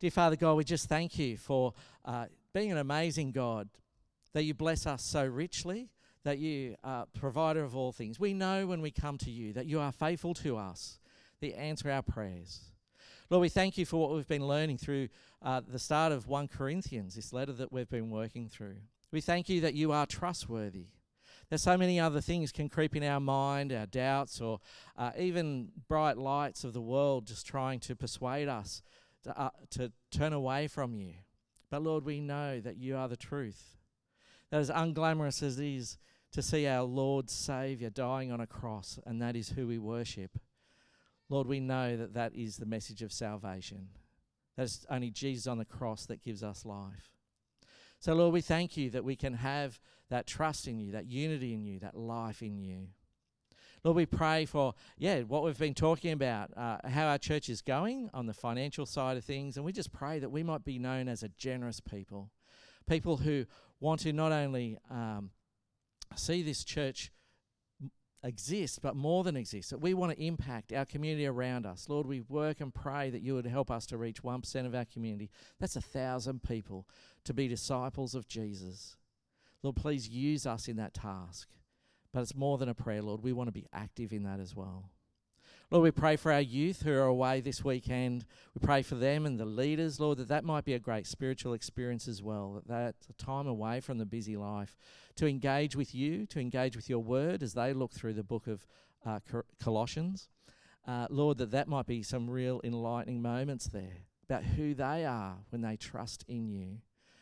Dear Father God, we just thank you for uh, being an amazing God, that you bless us so richly, that you are provider of all things. We know when we come to you that you are faithful to us, that you answer our prayers. Lord, we thank you for what we've been learning through uh, the start of 1 Corinthians, this letter that we've been working through. We thank you that you are trustworthy. There's so many other things can creep in our mind, our doubts, or uh, even bright lights of the world just trying to persuade us to, uh, to turn away from you. But Lord, we know that you are the truth. That as unglamorous as it is to see our Lord Saviour dying on a cross, and that is who we worship, Lord, we know that that is the message of salvation. That is only Jesus on the cross that gives us life. So, Lord, we thank you that we can have that trust in you, that unity in you, that life in you. Lord, we pray for, yeah, what we've been talking about, uh, how our church is going on the financial side of things. And we just pray that we might be known as a generous people, people who want to not only um, see this church exist, but more than exist, that we want to impact our community around us. Lord, we work and pray that you would help us to reach 1% of our community. That's a thousand people to be disciples of Jesus. Lord, please use us in that task. But it's more than a prayer, Lord. We want to be active in that as well. Lord, we pray for our youth who are away this weekend. We pray for them and the leaders, Lord, that that might be a great spiritual experience as well. That time away from the busy life to engage with you, to engage with your word as they look through the book of uh, Colossians. Uh, Lord, that that might be some real enlightening moments there about who they are when they trust in you.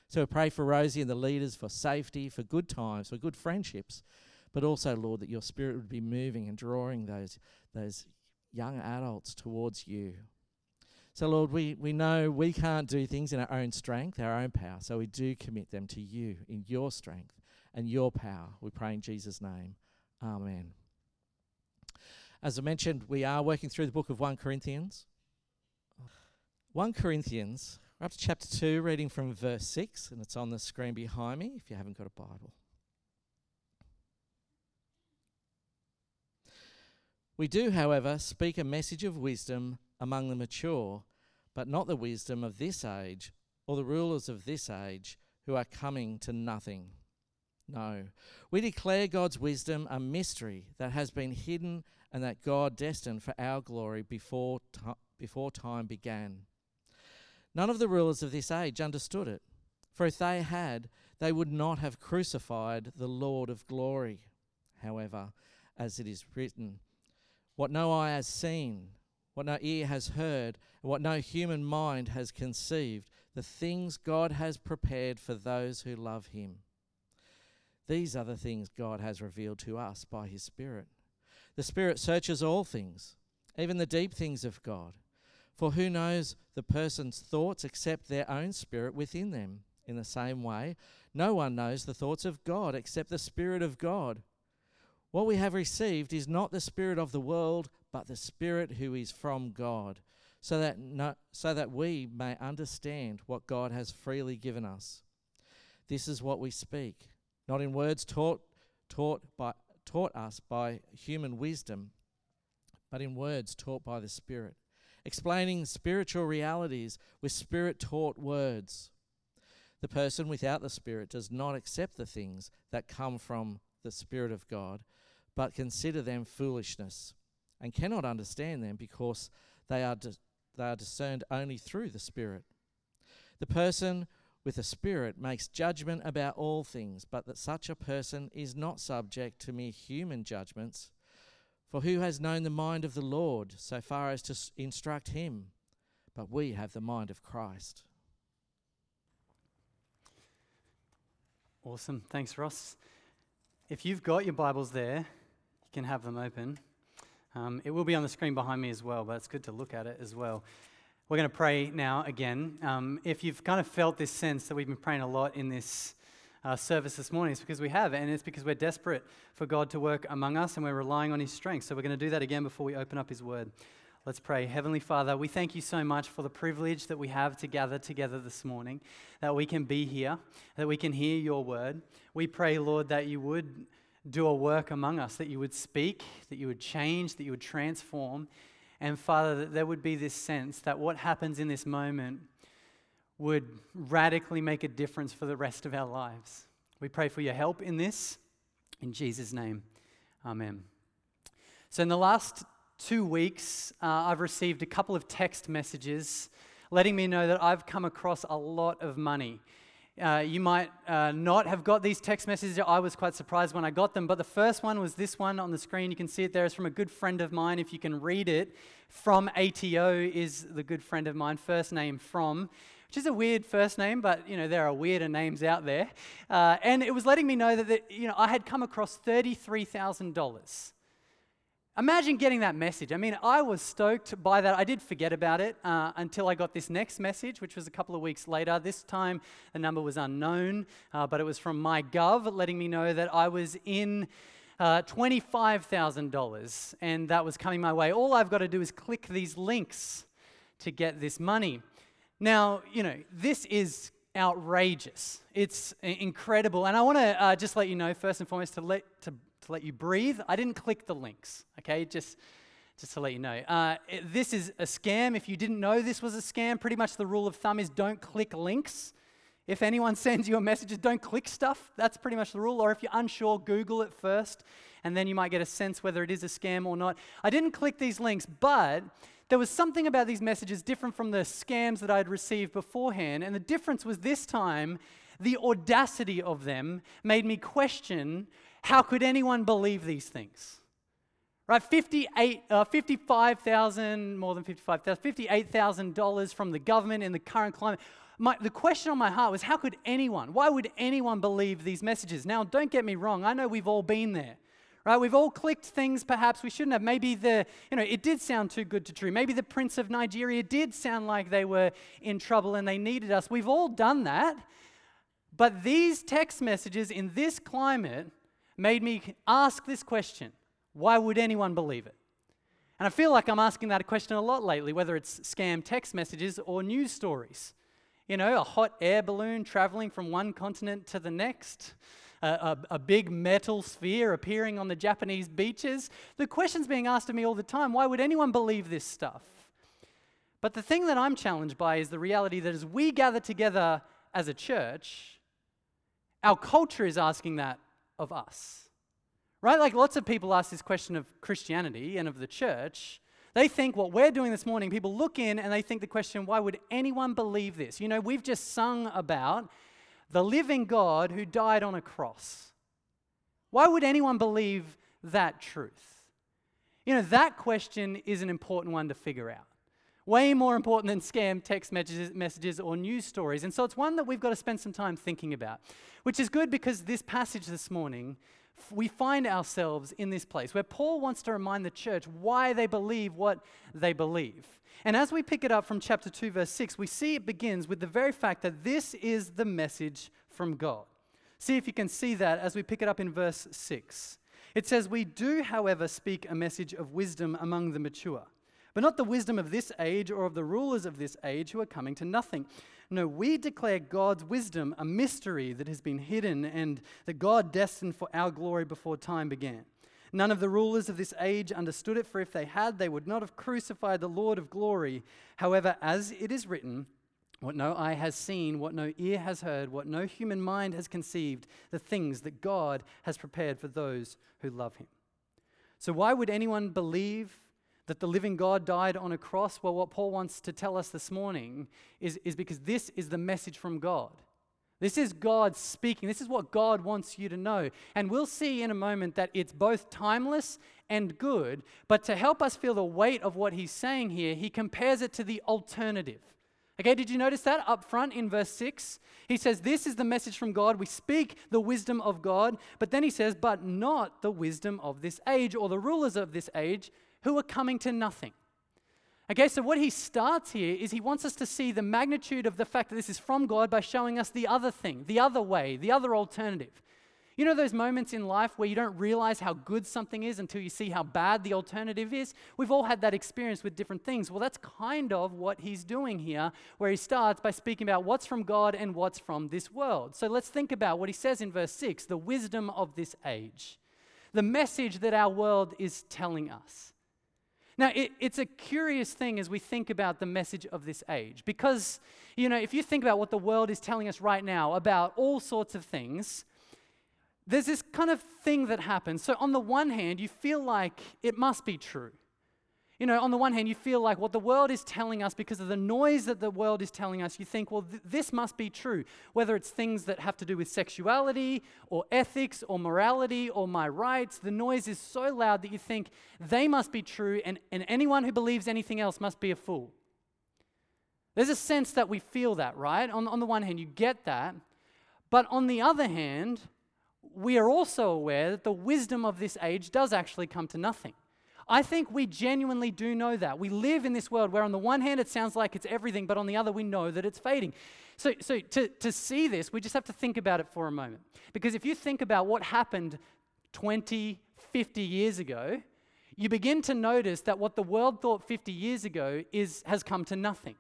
So we pray for Rosie and the leaders for safety, for good times, for good friendships, but also, Lord, that your spirit would be moving and drawing those, those young adults towards you. So, Lord, we, we know we can't do things in our own strength, our own power. So we do commit them to you in your strength and your power. We pray in Jesus' name. Amen. As I mentioned, we are working through the book of 1 Corinthians. 1 Corinthians, we're up to chapter 2, reading from verse 6, and it's on the screen behind me if you haven't got a Bible. We do, however, speak a message of wisdom among the mature, but not the wisdom of this age or the rulers of this age who are coming to nothing. No. We declare God's wisdom a mystery that has been hidden and that God destined for our glory before, t- before time began. None of the rulers of this age understood it, for if they had, they would not have crucified the Lord of glory. However, as it is written, what no eye has seen, what no ear has heard, and what no human mind has conceived, the things God has prepared for those who love Him. These are the things God has revealed to us by His Spirit. The Spirit searches all things, even the deep things of God. For who knows the person's thoughts except their own spirit within them? In the same way, no one knows the thoughts of God except the Spirit of God. What we have received is not the spirit of the world, but the spirit who is from God, so that so that we may understand what God has freely given us. This is what we speak, not in words taught taught by taught us by human wisdom, but in words taught by the Spirit, explaining spiritual realities with spirit taught words. The person without the Spirit does not accept the things that come from the Spirit of God, but consider them foolishness, and cannot understand them because they are, di- they are discerned only through the Spirit. The person with a spirit makes judgment about all things, but that such a person is not subject to mere human judgments. For who has known the mind of the Lord so far as to instruct him? But we have the mind of Christ. Awesome. Thanks, Ross. If you've got your Bibles there, can have them open. Um, it will be on the screen behind me as well, but it's good to look at it as well. We're going to pray now again. Um, if you've kind of felt this sense that we've been praying a lot in this uh, service this morning, it's because we have, and it's because we're desperate for God to work among us and we're relying on His strength. So we're going to do that again before we open up His Word. Let's pray. Heavenly Father, we thank you so much for the privilege that we have to gather together this morning, that we can be here, that we can hear your word. We pray, Lord, that you would do a work among us, that you would speak, that you would change, that you would transform and Father, that there would be this sense that what happens in this moment would radically make a difference for the rest of our lives. We pray for your help in this. In Jesus' name, amen. So, in the last two weeks, uh, I've received a couple of text messages letting me know that I've come across a lot of money. Uh, you might uh, not have got these text messages. I was quite surprised when I got them. But the first one was this one on the screen. You can see it there. It's from a good friend of mine. If you can read it, from ATO is the good friend of mine. First name from, which is a weird first name, but you know there are weirder names out there. Uh, and it was letting me know that, that you know I had come across thirty-three thousand dollars Imagine getting that message. I mean, I was stoked by that. I did forget about it uh, until I got this next message, which was a couple of weeks later. This time, the number was unknown, uh, but it was from MyGov letting me know that I was in uh, $25,000 and that was coming my way. All I've got to do is click these links to get this money. Now, you know, this is outrageous. It's incredible. And I want to uh, just let you know, first and foremost, to, let, to to let you breathe. I didn't click the links, okay? Just, just to let you know. Uh, it, this is a scam. If you didn't know this was a scam, pretty much the rule of thumb is don't click links. If anyone sends you a message, don't click stuff. That's pretty much the rule. Or if you're unsure, Google it first, and then you might get a sense whether it is a scam or not. I didn't click these links, but there was something about these messages different from the scams that I'd received beforehand. And the difference was this time, the audacity of them made me question how could anyone believe these things? Right, 58, uh, 55,000, more than 55,000, $58,000 from the government in the current climate. My, the question on my heart was how could anyone, why would anyone believe these messages? Now, don't get me wrong, I know we've all been there. Right, we've all clicked things perhaps we shouldn't have. Maybe the, you know, it did sound too good to true. Maybe the Prince of Nigeria did sound like they were in trouble and they needed us. We've all done that. But these text messages in this climate made me ask this question why would anyone believe it? And I feel like I'm asking that question a lot lately, whether it's scam text messages or news stories. You know, a hot air balloon traveling from one continent to the next, a, a, a, big metal sphere appearing on the Japanese beaches. The question's being asked of me all the time why would anyone believe this stuff? But the thing that I'm challenged by is the reality that as we gather together as a church, our culture is asking that of us. Right? Like lots of people ask this question of Christianity and of the church. They think what we're doing this morning, people look in and they think the question, why would anyone believe this? You know, we've just sung about the living God who died on a cross. Why would anyone believe that truth? You know, that question is an important one to figure out. Way more important than scam text messages, or news stories. And so it's one that we've got to spend some time thinking about, which is good because this passage this morning, we find ourselves in this place where Paul wants to remind the church why they believe what they believe. And as we pick it up from chapter 2, verse 6, we see it begins with the very fact that this is the message from God. See if you can see that as we pick it up in verse 6. It says, We do, however, speak a message of wisdom among the mature but not the wisdom of this age or of the rulers of this age who are coming to nothing. No, we declare God's wisdom a mystery that has been hidden and that God destined for our glory before time began. None of the rulers of this age understood it, for if they had, they would not have crucified the Lord of glory. However, as it is written, what no eye has seen, what no ear has heard, what no human mind has conceived, the things that God has prepared for those who love him. So, why would anyone believe that the living God died on a cross? Well, what Paul wants to tell us this morning is, is because this is the message from God. This is God speaking. This is what God wants you to know. And we'll see in a moment that it's both timeless and good. But to help us feel the weight of what he's saying here, he compares it to the alternative. Okay, did you notice that up front in verse 6? He says, This is the message from God. We speak the wisdom of God. But then he says, But not the wisdom of this age or the rulers of this age who are coming to nothing. Okay, so what he starts here is he wants us to see the magnitude of the fact that this is from God by showing us the other thing, the other way, the other alternative. You know those moments in life where you don't realize how good something is until you see how bad the alternative is? We've all had that experience with different things. Well, that's kind of what he's doing here, where he starts by speaking about what's from God and what's from this world. So let's think about what he says in verse 6 the wisdom of this age, the message that our world is telling us. Now, it, it's a curious thing as we think about the message of this age, because, you know, if you think about what the world is telling us right now about all sorts of things, there's this kind of thing that happens. So, on the one hand, you feel like it must be true. You know, on the one hand, you feel like what the world is telling us, because of the noise that the world is telling us, you think, well, th- this must be true. Whether it's things that have to do with sexuality or ethics or morality or my rights, the noise is so loud that you think they must be true, and, and anyone who believes anything else must be a fool. There's a sense that we feel that, right? On, on the one hand, you get that. But on the other hand, we are also aware that the wisdom of this age does actually come to nothing. I think we genuinely do know that. We live in this world where, on the one hand, it sounds like it's everything, but on the other, we know that it's fading. So, so to, to see this, we just have to think about it for a moment. Because if you think about what happened 20, 50 years ago, you begin to notice that what the world thought 50 years ago is, has come to nothing.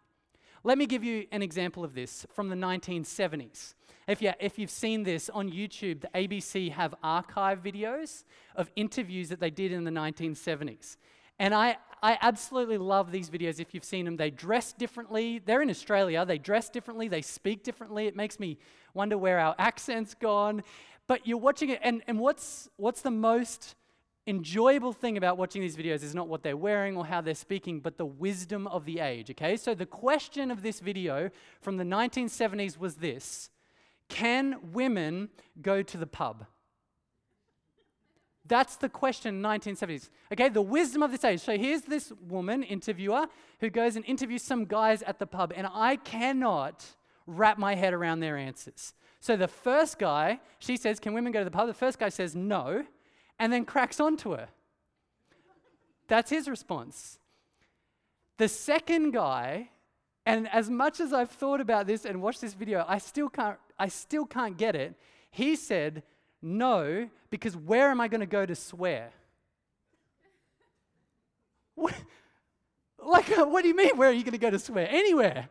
Let me give you an example of this from the 1970s. If, you, if you've seen this on YouTube, the ABC have archive videos of interviews that they did in the 1970s. And I, I absolutely love these videos if you've seen them. They dress differently. They're in Australia. They dress differently. They speak differently. It makes me wonder where our accent's gone. But you're watching it, and, and what's, what's the most enjoyable thing about watching these videos is not what they're wearing or how they're speaking, but the wisdom of the age, okay? So the question of this video from the 1970s was this can women go to the pub? That's the question 1970s. Okay, the wisdom of this age. So here's this woman, interviewer, who goes and interviews some guys at the pub, and I cannot wrap my head around their answers. So the first guy, she says, Can women go to the pub? The first guy says no, and then cracks onto her. That's his response. The second guy, and as much as I've thought about this and watched this video, I still can't I still can't get it. He said, No, because where am I going to go to swear? what, like, what do you mean, where are you going to go to swear? Anywhere.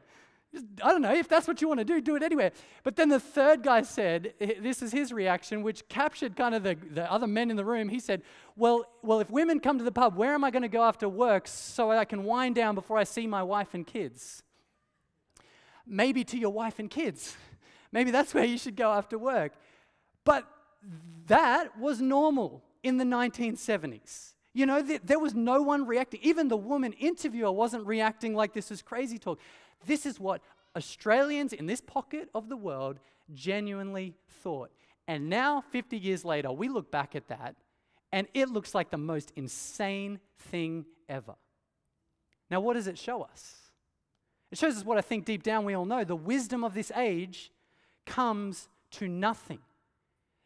I don't know, if that's what you want to do, do it anywhere. But then the third guy said, this is his reaction, which captured kind of the, the other men in the room. He said, well, well, if women come to the pub, where am I going to go after work so I can wind down before I see my wife and kids? Maybe to your wife and kids. Maybe that's where you should go after work. But that was normal in the 1970s. You know, th- there was no one reacting. Even the woman interviewer wasn't reacting like this is crazy talk. This is what Australians in this pocket of the world genuinely thought. And now, 50 years later, we look back at that and it looks like the most insane thing ever. Now, what does it show us? It shows us what I think deep down we all know the wisdom of this age comes to nothing.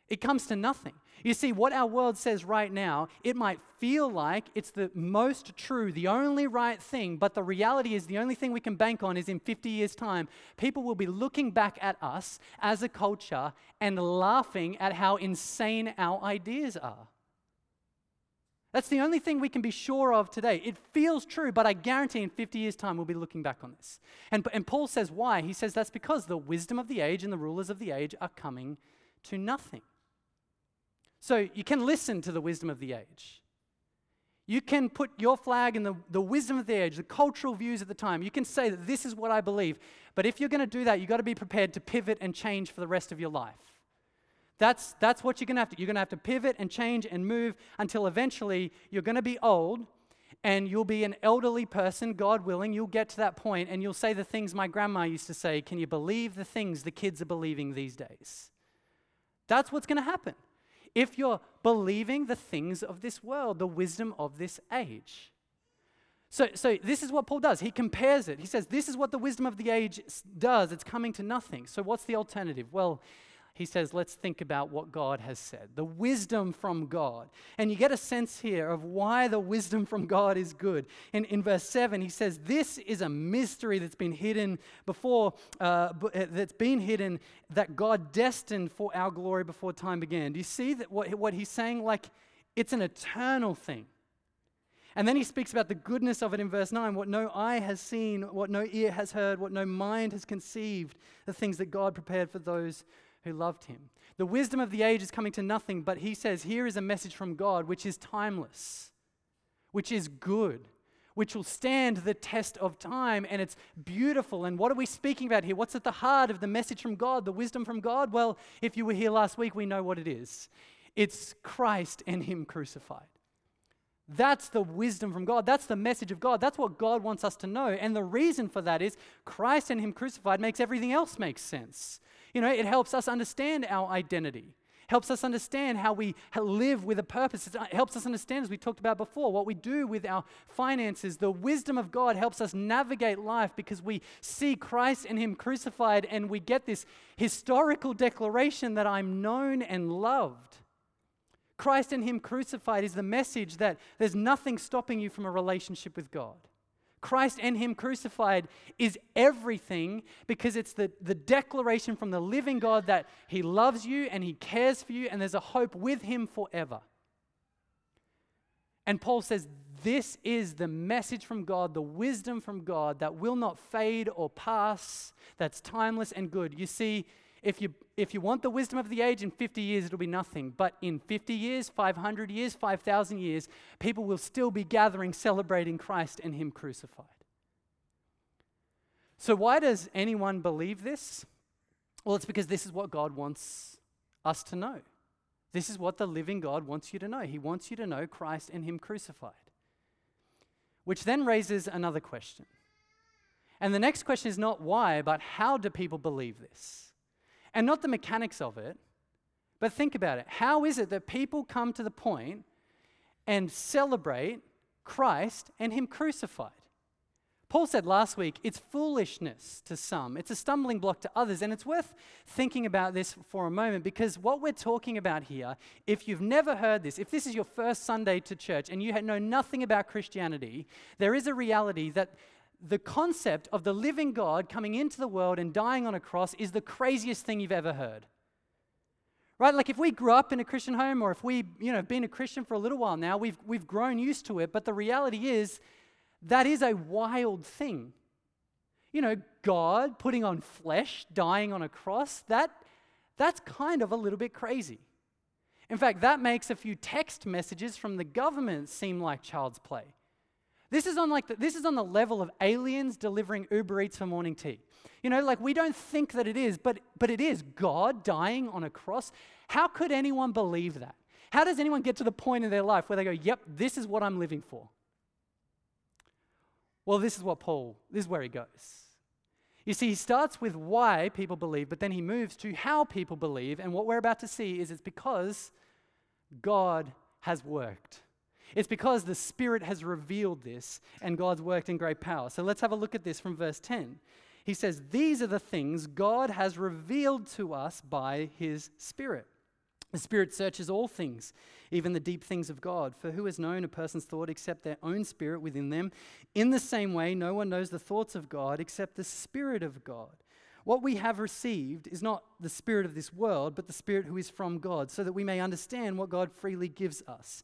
It comes to nothing. You see, what our world says right now, it might feel like it's the most true, the only right thing, but the reality is the only thing we can bank on is in 50 years' time, people will be looking back at us as a culture and laughing at how insane our ideas are. That's the only thing we can be sure of today. It feels true, but I guarantee in 50 years' time we'll be looking back on this. And, and Paul says why. He says that's because the wisdom of the age and the rulers of the age are coming to nothing. So you can listen to the wisdom of the age. You can put your flag in the, the wisdom of the age, the cultural views at the time. You can say that this is what I believe. But if you're going to do that, you've got to be prepared to pivot and change for the rest of your life. That's, that's what you're going to have to. You're going to have to pivot and change and move until eventually you're going to be old and you'll be an elderly person, God willing. You'll get to that point and you'll say the things my grandma used to say Can you believe the things the kids are believing these days? That's what's going to happen. If you're believing the things of this world, the wisdom of this age. So, so this is what Paul does. He compares it. He says, This is what the wisdom of the age does. It's coming to nothing. So, what's the alternative? Well, he says, let's think about what God has said, the wisdom from God. And you get a sense here of why the wisdom from God is good. In, in verse 7, he says, This is a mystery that's been hidden before, uh, uh, that's been hidden, that God destined for our glory before time began. Do you see that what, what he's saying? Like, it's an eternal thing. And then he speaks about the goodness of it in verse 9 what no eye has seen, what no ear has heard, what no mind has conceived, the things that God prepared for those who loved him. The wisdom of the age is coming to nothing, but he says, Here is a message from God which is timeless, which is good, which will stand the test of time, and it's beautiful. And what are we speaking about here? What's at the heart of the message from God, the wisdom from God? Well, if you were here last week, we know what it is it's Christ and Him crucified. That's the wisdom from God. That's the message of God. That's what God wants us to know. And the reason for that is Christ and Him crucified makes everything else make sense. You know, it helps us understand our identity, helps us understand how we live with a purpose. It uh, helps us understand, as we talked about before, what we do with our finances. The wisdom of God helps us navigate life because we see Christ and Him crucified and we get this historical declaration that I'm known and loved. Christ and Him crucified is the message that there's nothing stopping you from a relationship with God. Christ and Him crucified is everything because it's the, the declaration from the living God that He loves you and He cares for you and there's a hope with Him forever. And Paul says, This is the message from God, the wisdom from God that will not fade or pass, that's timeless and good. You see, if you, if you want the wisdom of the age, in 50 years it'll be nothing. But in 50 years, 500 years, 5,000 years, people will still be gathering, celebrating Christ and Him crucified. So, why does anyone believe this? Well, it's because this is what God wants us to know. This is what the living God wants you to know. He wants you to know Christ and Him crucified. Which then raises another question. And the next question is not why, but how do people believe this? And not the mechanics of it, but think about it. How is it that people come to the point and celebrate Christ and Him crucified? Paul said last week, it's foolishness to some, it's a stumbling block to others. And it's worth thinking about this for a moment because what we're talking about here, if you've never heard this, if this is your first Sunday to church and you know nothing about Christianity, there is a reality that the concept of the living God coming into the world and dying on a cross is the craziest thing you've ever heard. Right? Like if we grew up in a Christian home or if we, you know, been a Christian for a little while now, we've, we've grown used to it. But the reality is that is a wild thing. You know, God putting on flesh, dying on a cross, that, that's kind of a little bit crazy. In fact, that makes a few text messages from the government seem like child's play. This is on like the, this is on the level of aliens delivering Uber Eats for morning tea. You know, like we don't think that it is, but but it is God dying on a cross. How could anyone believe that? How does anyone get to the point in their life where they go, "Yep, this is what I'm living for"? Well, this is what Paul, this is where he goes. You see, he starts with why people believe, but then he moves to how people believe, and what we're about to see is it's because God has worked. It's because the Spirit has revealed this and God's worked in great power. So let's have a look at this from verse 10. He says, These are the things God has revealed to us by His Spirit. The Spirit searches all things, even the deep things of God. For who has known a person's thought except their own spirit within them? In the same way, no one knows the thoughts of God except the Spirit of God. What we have received is not the Spirit of this world, but the Spirit who is from God, so that we may understand what God freely gives us.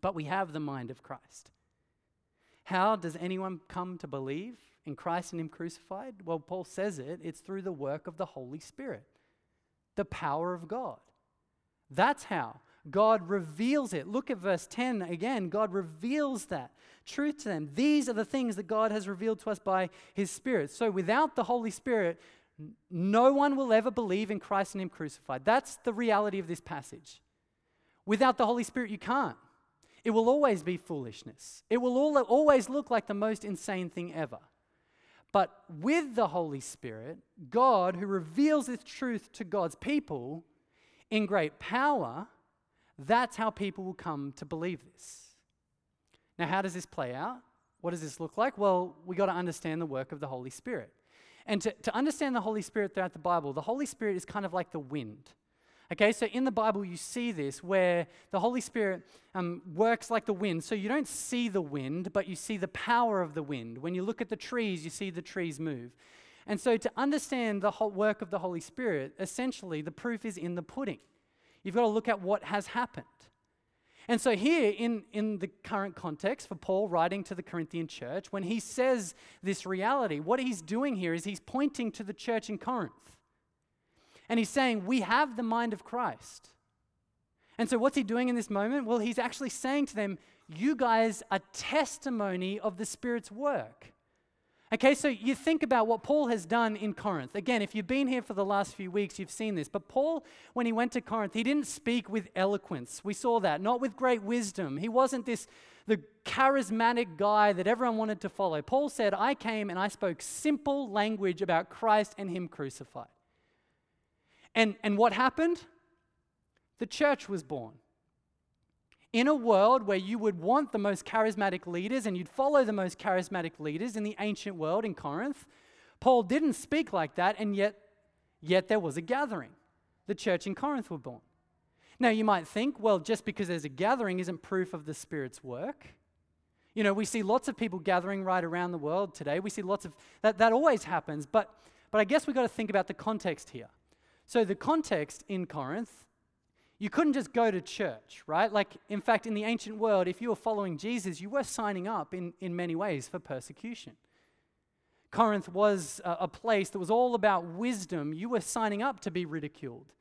But we have the mind of Christ. How does anyone come to believe in Christ and Him crucified? Well, Paul says it it's through the work of the Holy Spirit, the power of God. That's how. God reveals it. Look at verse 10 again. God reveals that truth to them. These are the things that God has revealed to us by His Spirit. So without the Holy Spirit, no one will ever believe in Christ and Him crucified. That's the reality of this passage. Without the Holy Spirit, you can't. It will always be foolishness. It will always look like the most insane thing ever. But with the Holy Spirit, God, who reveals this truth to God's people in great power, that's how people will come to believe this. Now, how does this play out? What does this look like? Well, we got to understand the work of the Holy Spirit. And to, to understand the Holy Spirit throughout the Bible, the Holy Spirit is kind of like the wind. Okay, so in the Bible, you see this where the Holy Spirit um, works like the wind. So you don't see the wind, but you see the power of the wind. When you look at the trees, you see the trees move. And so to understand the whole work of the Holy Spirit, essentially, the proof is in the pudding. You've got to look at what has happened. And so, here in, in the current context, for Paul writing to the Corinthian church, when he says this reality, what he's doing here is he's pointing to the church in Corinth. And he's saying, We have the mind of Christ. And so, what's he doing in this moment? Well, he's actually saying to them, You guys are testimony of the Spirit's work. Okay, so you think about what Paul has done in Corinth. Again, if you've been here for the last few weeks, you've seen this. But Paul, when he went to Corinth, he didn't speak with eloquence. We saw that, not with great wisdom. He wasn't this the charismatic guy that everyone wanted to follow. Paul said, I came and I spoke simple language about Christ and Him crucified. And, and what happened? The church was born. In a world where you would want the most charismatic leaders and you'd follow the most charismatic leaders in the ancient world in Corinth, Paul didn't speak like that, and yet, yet there was a gathering. The church in Corinth were born. Now, you might think, well, just because there's a gathering isn't proof of the Spirit's work. You know, we see lots of people gathering right around the world today. We see lots of that, that always happens, but, but I guess we've got to think about the context here. So, the context in Corinth, you couldn't just go to church, right? Like, in fact, in the ancient world, if you were following Jesus, you were signing up in, in many ways for persecution. Corinth was a, a place that was all about wisdom. You were signing up to be ridiculed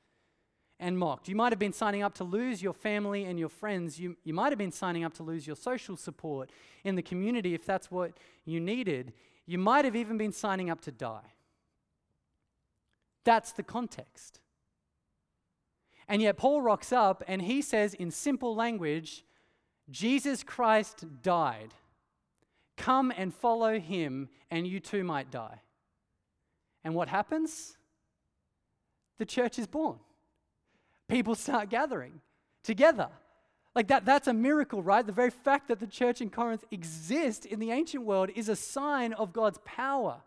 and mocked. You might have been signing up to lose your family and your friends. You, you might have been signing up to lose your social support in the community if that's what you needed. You might have even been signing up to die. That's the context. And yet, Paul rocks up and he says in simple language, Jesus Christ died. Come and follow him, and you too might die. And what happens? The church is born. People start gathering together. Like that, that's a miracle, right? The very fact that the church in Corinth exists in the ancient world is a sign of God's power.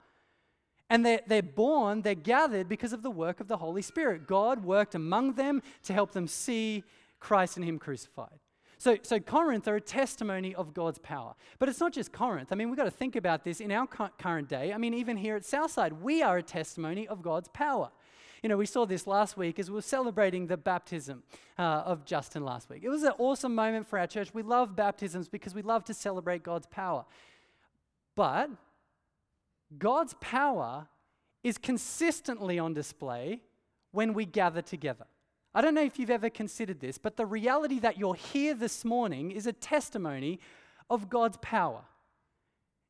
And they're, they're born, they're gathered because of the work of the Holy Spirit. God worked among them to help them see Christ and Him crucified. So, so Corinth are a testimony of God's power. But it's not just Corinth. I mean, we've got to think about this in our current day. I mean, even here at Southside, we are a testimony of God's power. You know, we saw this last week as we were celebrating the baptism uh, of Justin last week. It was an awesome moment for our church. We love baptisms because we love to celebrate God's power. But God's power is consistently on display when we gather together. I don't know if you've ever considered this, but the reality that you're here this morning is a testimony of God's power.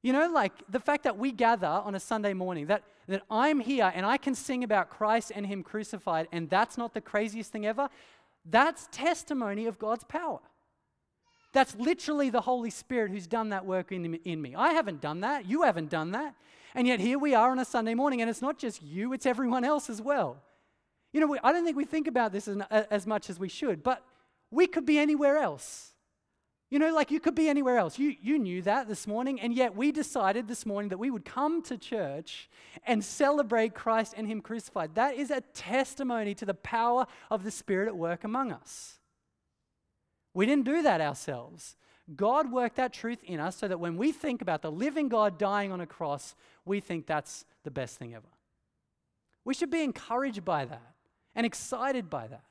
You know, like the fact that we gather on a Sunday morning, that, that I'm here and I can sing about Christ and Him crucified, and that's not the craziest thing ever, that's testimony of God's power. That's literally the Holy Spirit who's done that work in, in me. I haven't done that. You haven't done that. And yet here we are on a Sunday morning, and it's not just you, it's everyone else as well. You know, we, I don't think we think about this as, as much as we should, but we could be anywhere else. You know, like you could be anywhere else. You, you knew that this morning, and yet we decided this morning that we would come to church and celebrate Christ and Him crucified. That is a testimony to the power of the Spirit at work among us. We didn't do that ourselves. God worked that truth in us so that when we think about the living God dying on a cross, we think that's the best thing ever. We should be encouraged by that and excited by that.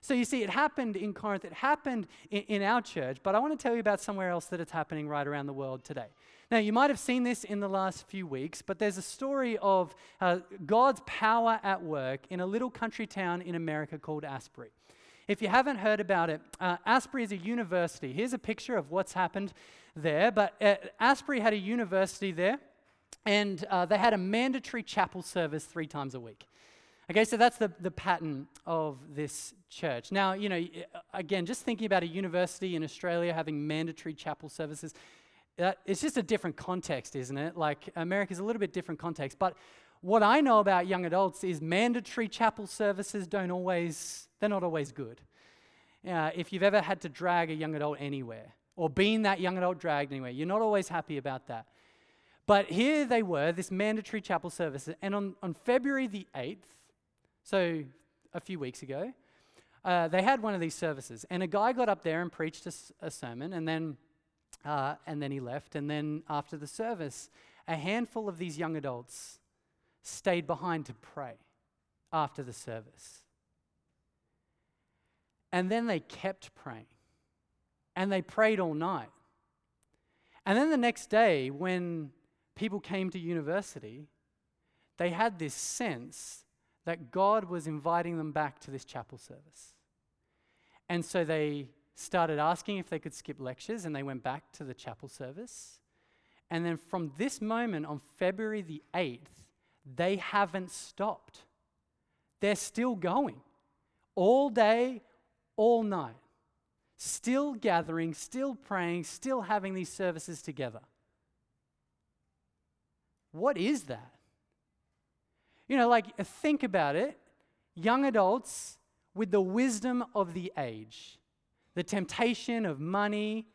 So you see, it happened in Corinth, it happened in, in, our church, but I want to tell you about somewhere else that it's happening right around the world today. Now, you might have seen this in the last few weeks, but there's a story of uh, God's power at work in a little country town in America called Asbury. If you haven't heard about it, uh, Asbury is a university. Here's a picture of what's happened there. But uh, Asbury had a university there and uh, they had a mandatory chapel service three times a week. Okay, so that's the, the pattern of this church. Now, you know, again, just thinking about a university in Australia having mandatory chapel services, uh, it's just a different context, isn't it? Like, America's a little bit different context. But what I know about young adults is mandatory chapel services don't always, they're not always good. Uh, if you've ever had to drag a young adult anywhere, or been that young adult dragged anywhere, you're not always happy about that. But here they were, this mandatory chapel service, and on, on February the 8th, so a few weeks ago, uh, they had one of these services, and a guy got up there and preached a, a sermon, and then, uh, and then he left. And then after the service, a handful of these young adults stayed behind to pray after the service. And then they kept praying, and they prayed all night. And then the next day, when people came to university, they had this sense that God was inviting them back to this chapel service. And so they started asking if they could skip lectures, and they went back to the chapel service. And then from this moment on February the 8th, they haven't stopped. They're still going all day, all night, still gathering, still praying, still having these services together. What is that? You know, like, think about it. Young adults with the wisdom of the age, the temptation of money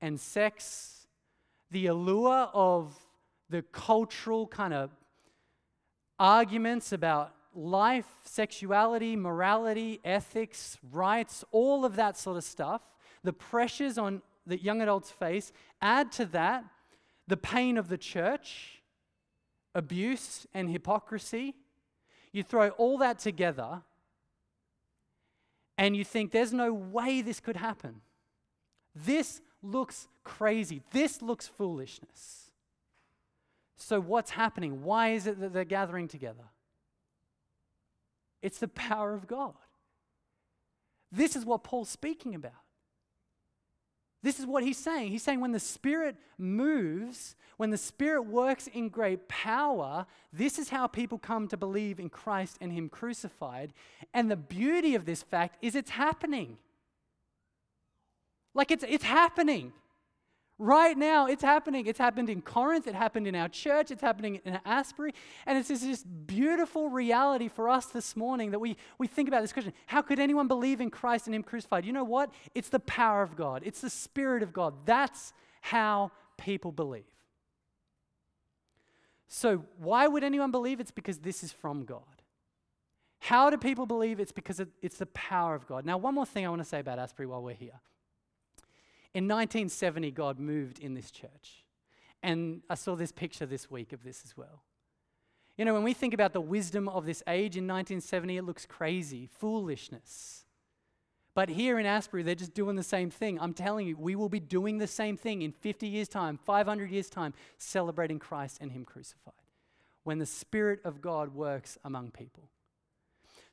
and sex, the allure of the cultural kind of arguments about life, sexuality, morality, ethics, rights, all of that sort of stuff, the pressures on that young adults face, add to that the pain of the church abuse and hypocrisy, you throw all that together and you think there's no way this could happen. This looks crazy. This looks foolishness. So, what's happening? Why is it that they're gathering together? It's the power of God. This is what Paul's speaking about. This is what he's saying. He's saying when the Spirit moves, when the Spirit works in great power, this is how people come to believe in Christ and Him crucified. And the beauty of this fact is it's happening. Like it's, it's happening. Right now, it's happening. It's happened in Corinth, it happened in our church, it's happening in Asbury. And it's this beautiful reality for us this morning that we, we think about this question how could anyone believe in Christ and Him crucified? You know what? It's the power of God, it's the Spirit of God. That's how people believe. So, why would anyone believe? It's because this is from God. How do people believe? It's because it's the power of God. Now, one more thing I want to say about Asbury while we're here. In 1970, God moved in this church. And I saw this picture this week of this as well. You know, when we think about the wisdom of this age in 1970, it looks crazy, foolishness. But here in Asbury, they're just doing the same thing. I'm telling you, we will be doing the same thing in 50 years' time, 500 years' time, celebrating Christ and Him crucified. When the Spirit of God works among people.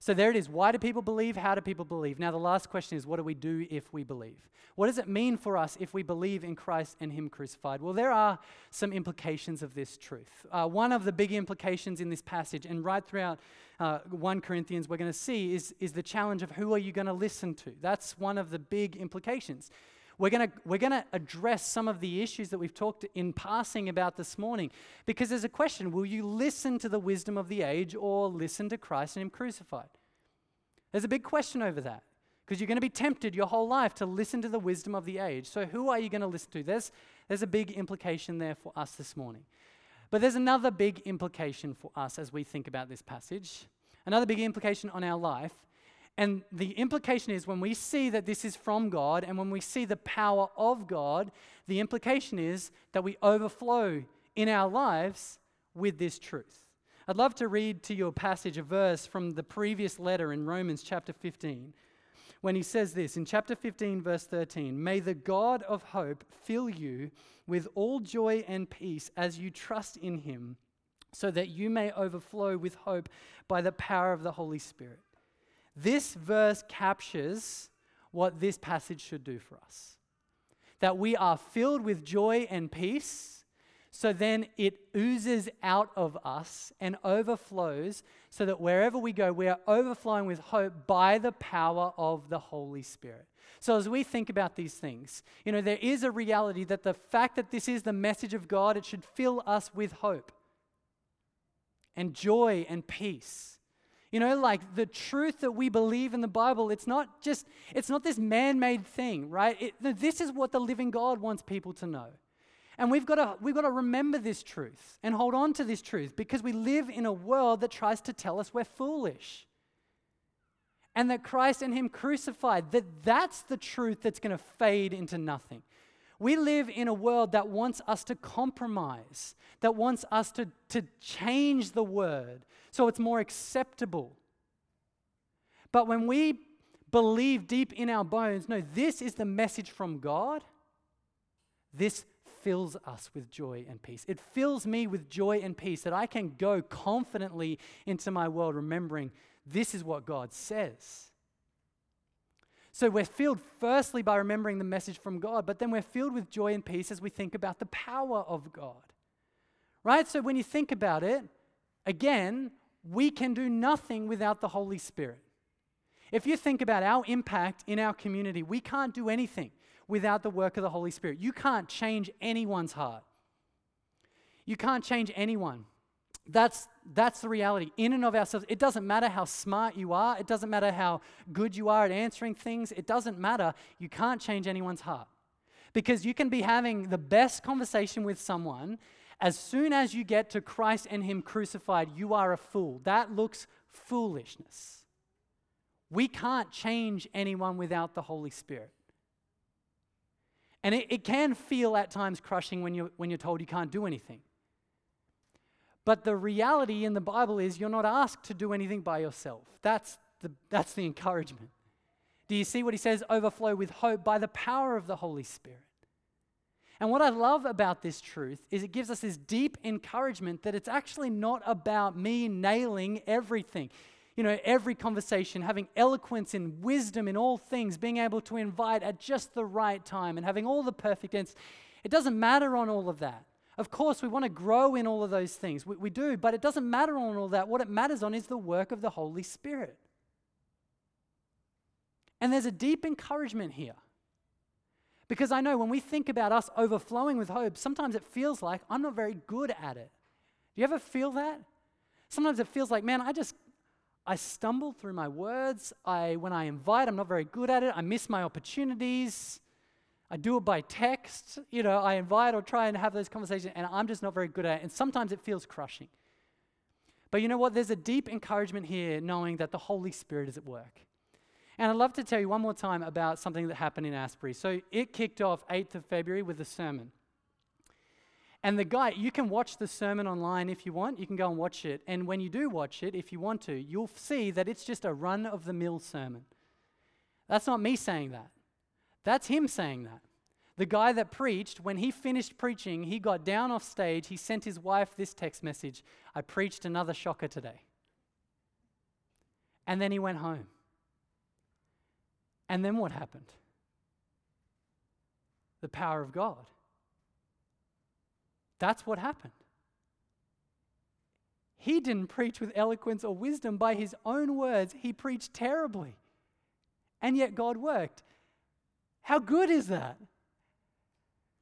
So there it is. Why do people believe? How do people believe? Now, the last question is what do we do if we believe? What does it mean for us if we believe in Christ and Him crucified? Well, there are some implications of this truth. Uh, one of the big implications in this passage, and right throughout uh, 1 Corinthians, we're going to see, is, is the challenge of who are you going to listen to? That's one of the big implications. We're going we're to address some of the issues that we've talked in passing about this morning because there's a question will you listen to the wisdom of the age or listen to Christ and Him crucified? There's a big question over that because you're going to be tempted your whole life to listen to the wisdom of the age. So, who are you going to listen to? There's, there's a big implication there for us this morning. But there's another big implication for us as we think about this passage, another big implication on our life. And the implication is when we see that this is from God and when we see the power of God, the implication is that we overflow in our lives with this truth. I'd love to read to you a passage, a verse from the previous letter in Romans chapter 15, when he says this in chapter 15, verse 13 May the God of hope fill you with all joy and peace as you trust in him, so that you may overflow with hope by the power of the Holy Spirit. This verse captures what this passage should do for us that we are filled with joy and peace so then it oozes out of us and overflows, so that wherever we go, we are overflowing with hope by the power of the Holy Spirit. So, as we think about these things, you know, there is a reality that the fact that this is the message of God, it should fill us with hope and joy and peace. You know, like the truth that we believe in the Bible, it's not just, it's not this man made thing, right? It, this is what the living God wants people to know. And we've got, to, we've got to remember this truth and hold on to this truth because we live in a world that tries to tell us we're foolish. And that Christ and Him crucified, that that's the truth that's going to fade into nothing. We live in a world that wants us to compromise, that wants us to, to change the word so it's more acceptable. But when we believe deep in our bones, no, this is the message from God, this fills us with joy and peace. It fills me with joy and peace that I can go confidently into my world remembering this is what God says. So we're filled firstly by remembering the message from God, but then we're filled with joy and peace as we think about the power of God. Right? So when you think about it, again, we can do nothing without the Holy Spirit. If you think about our impact in our community, we can't do anything without the work of the Holy Spirit. You can't change anyone's heart. You can't change anyone. That's, that's the reality. In and of ourselves, it doesn't matter how smart you are, it doesn't matter how good you are at answering things, it doesn't matter. You can't change anyone's heart. Because you can be having the best conversation with someone. As soon as you get to Christ and Him crucified, you are a fool. That looks foolishness. We can't change anyone without the Holy Spirit. And it, it can feel at times crushing when you're, when you're told you can't do anything. But the reality in the Bible is you're not asked to do anything by yourself. That's the, that's the encouragement. Do you see what he says? Overflow with hope by the power of the Holy Spirit. And what I love about this truth is it gives us this deep encouragement that it's actually not about me nailing everything you know, every conversation, having eloquence and wisdom in all things, being able to invite at just the right time and having all the perfect answers. It doesn't matter on all of that. Of course, we want to grow in all of those things. We, we do, but it doesn't matter on all that. What it matters on is the work of the Holy Spirit. And there's a deep encouragement here. Because I know when we think about us overflowing with hope, sometimes it feels like I'm not very good at it. Do you ever feel that? Sometimes it feels like, man, I just I stumble through my words. I, when I invite, I'm not very good at it. I miss my opportunities. I do it by text. You know, I invite or try and have those conversations, and I'm just not very good at it. And sometimes it feels crushing. But you know what? There's a deep encouragement here knowing that the Holy Spirit is at work. And I'd love to tell you one more time about something that happened in Asbury. So it kicked off 8th of February with a sermon. And the guy, you can watch the sermon online if you want. You can go and watch it. And when you do watch it, if you want to, you'll see that it's just a run of the mill sermon. That's not me saying that. That's him saying that. The guy that preached, when he finished preaching, he got down off stage. He sent his wife this text message I preached another shocker today. And then he went home. And then what happened? The power of God. That's what happened. He didn't preach with eloquence or wisdom. By his own words, he preached terribly. And yet God worked. How good is that?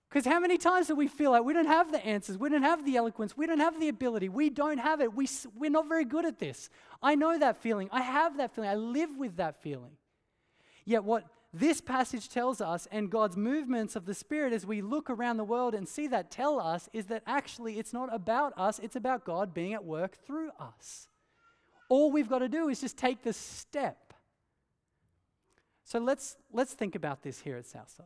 Because how many times do we feel like we don't have the answers, we don't have the eloquence, we don't have the ability, we don't have it, we, we're not very good at this. I know that feeling, I have that feeling, I live with that feeling. Yet, what this passage tells us, and God's movements of the Spirit as we look around the world and see that tell us, is that actually it's not about us, it's about God being at work through us. All we've got to do is just take the step. So let's, let's think about this here at Southside.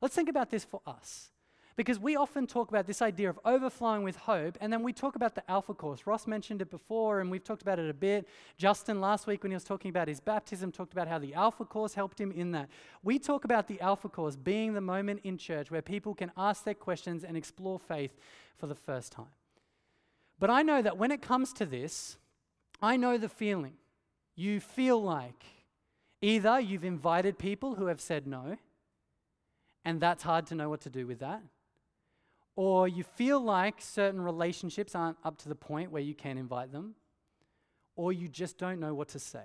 Let's think about this for us. Because we often talk about this idea of overflowing with hope, and then we talk about the Alpha Course. Ross mentioned it before, and we've talked about it a bit. Justin, last week, when he was talking about his baptism, talked about how the Alpha Course helped him in that. We talk about the Alpha Course being the moment in church where people can ask their questions and explore faith for the first time. But I know that when it comes to this, I know the feeling. You feel like either you've invited people who have said no, and that's hard to know what to do with that or you feel like certain relationships aren't up to the point where you can invite them, or you just don't know what to say.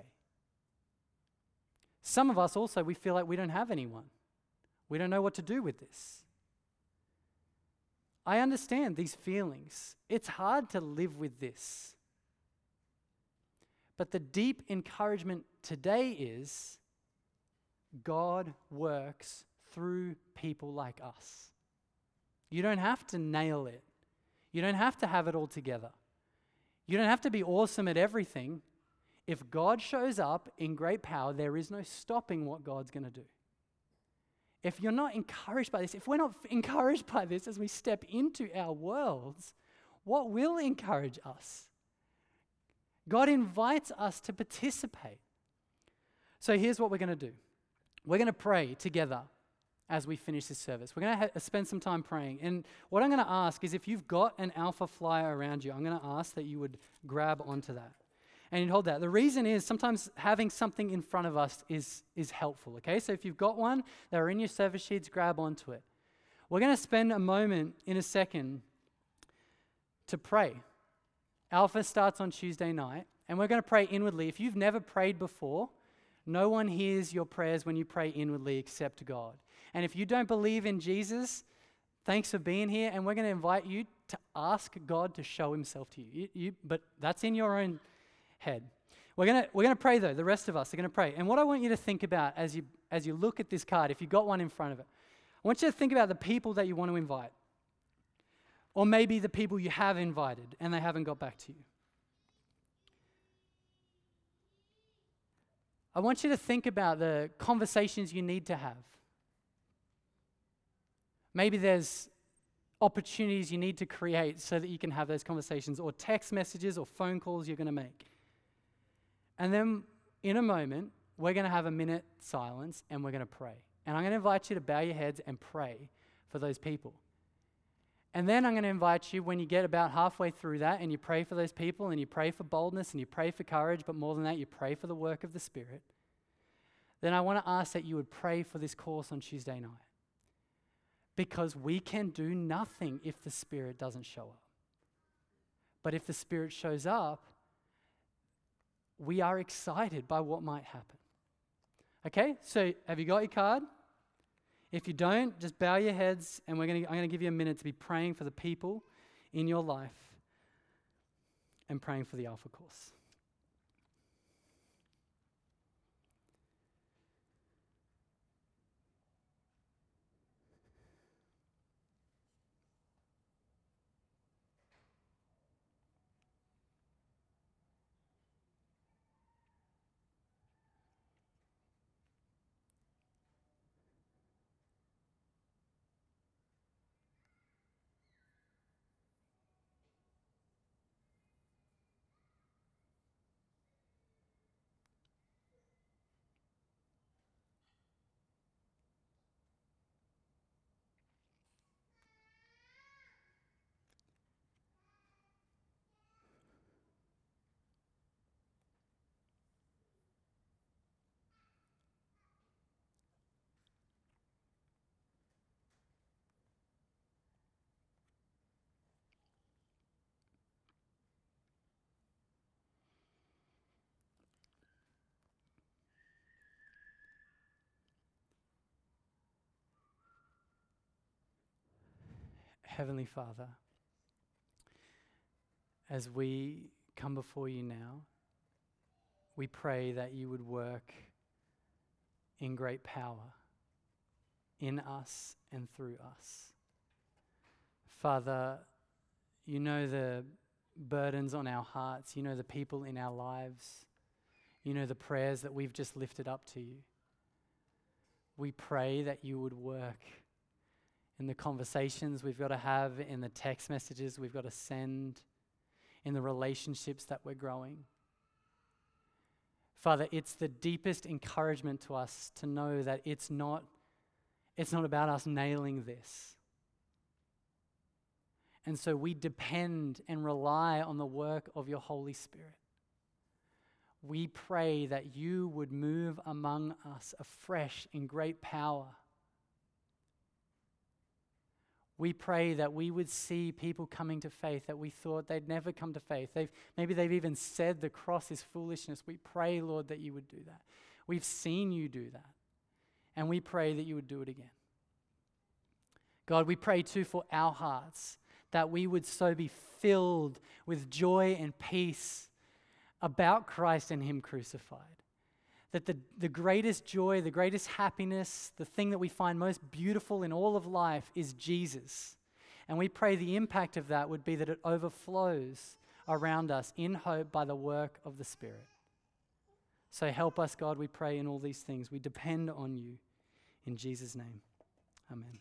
Some of us also, we feel like we don't have anyone. We don't know what to do with this. I understand these feelings. It's hard to live with this. But the deep encouragement today is God works through people like us. You don't have to nail it, you don't have to have it all together. You don't have to be awesome at everything. If God shows up in great power, there is no stopping what God's going to do. If you're not encouraged by this, if we're not encouraged by this as we step into our worlds, what will encourage us? God invites us to participate. So here's what we're going to do we're going to pray together as we finish this service. We're going to ha- spend some time praying. And what I'm going to ask is if you've got an alpha flyer around you, I'm going to ask that you would grab onto that and you'd hold that. The reason is sometimes having something in front of us is, is helpful, okay? So if you've got one that are in your service sheets, grab onto it. We're going to spend a moment in a second to pray. Alpha starts on Tuesday night, and we're going to pray inwardly. If you've never prayed before, no one hears your prayers when you pray inwardly except God. And if you don't believe in Jesus, thanks for being here. And we're going to invite you to ask God to show himself to you. you, you but that's in your own head. We're going we're gonna pray, though. The rest of us are going to pray. And what I want you to think about as you, as you look at this card, if you've got one in front of it, I want you to think about the people that you want to invite. Or maybe the people you have invited and they haven't got back to you. I want you to think about the conversations you need to have. Maybe there's opportunities you need to create so that you can have those conversations, or text messages or phone calls you're going to make. And then in a moment, we're going to have a minute silence and we're going to pray. And I'm going to invite you to bow your heads and pray for those people. And then I'm going to invite you, when you get about halfway through that and you pray for those people and you pray for boldness and you pray for courage, but more than that, you pray for the work of the Spirit, then I want to ask that you would pray for this course on Tuesday night because we can do nothing if the Spirit doesn't show up. But if the Spirit shows up, we are excited by what might happen. Okay, so have you got your card? If you don't, just bow your heads, and we're gonna, I'm going to give you a minute to be praying for the people in your life and praying for the Alpha course. Heavenly Father, as we come before you now, we pray that you would work in great power in us and through us. Father, you know the burdens on our hearts, you know the people in our lives, you know the prayers that we've just lifted up to you. We pray that you would work in the conversations we've got to have, in the text messages we've got to send, in the relationships that we're growing. Father, it's the deepest encouragement to us to know that it's not, it's not about us nailing this. And so we depend and rely on the work of your Holy Spirit. We pray that you would move among us afresh in great power We pray that we would see people coming to faith that we thought they'd never come to faith. They've, maybe they've even said the cross is foolishness. We pray, Lord, that you would do that. We've seen you do that. And we pray that you would do it again. God, we pray too for our hearts that we would so be filled with joy and peace about Christ and Him crucified. That the, the greatest joy, the greatest happiness, the thing that we find most beautiful in all of life is Jesus. And we pray the impact of that would be that it overflows around us in hope by the work of the Spirit. So help us, God, we pray in all these things. We depend on you. In Jesus' name, amen.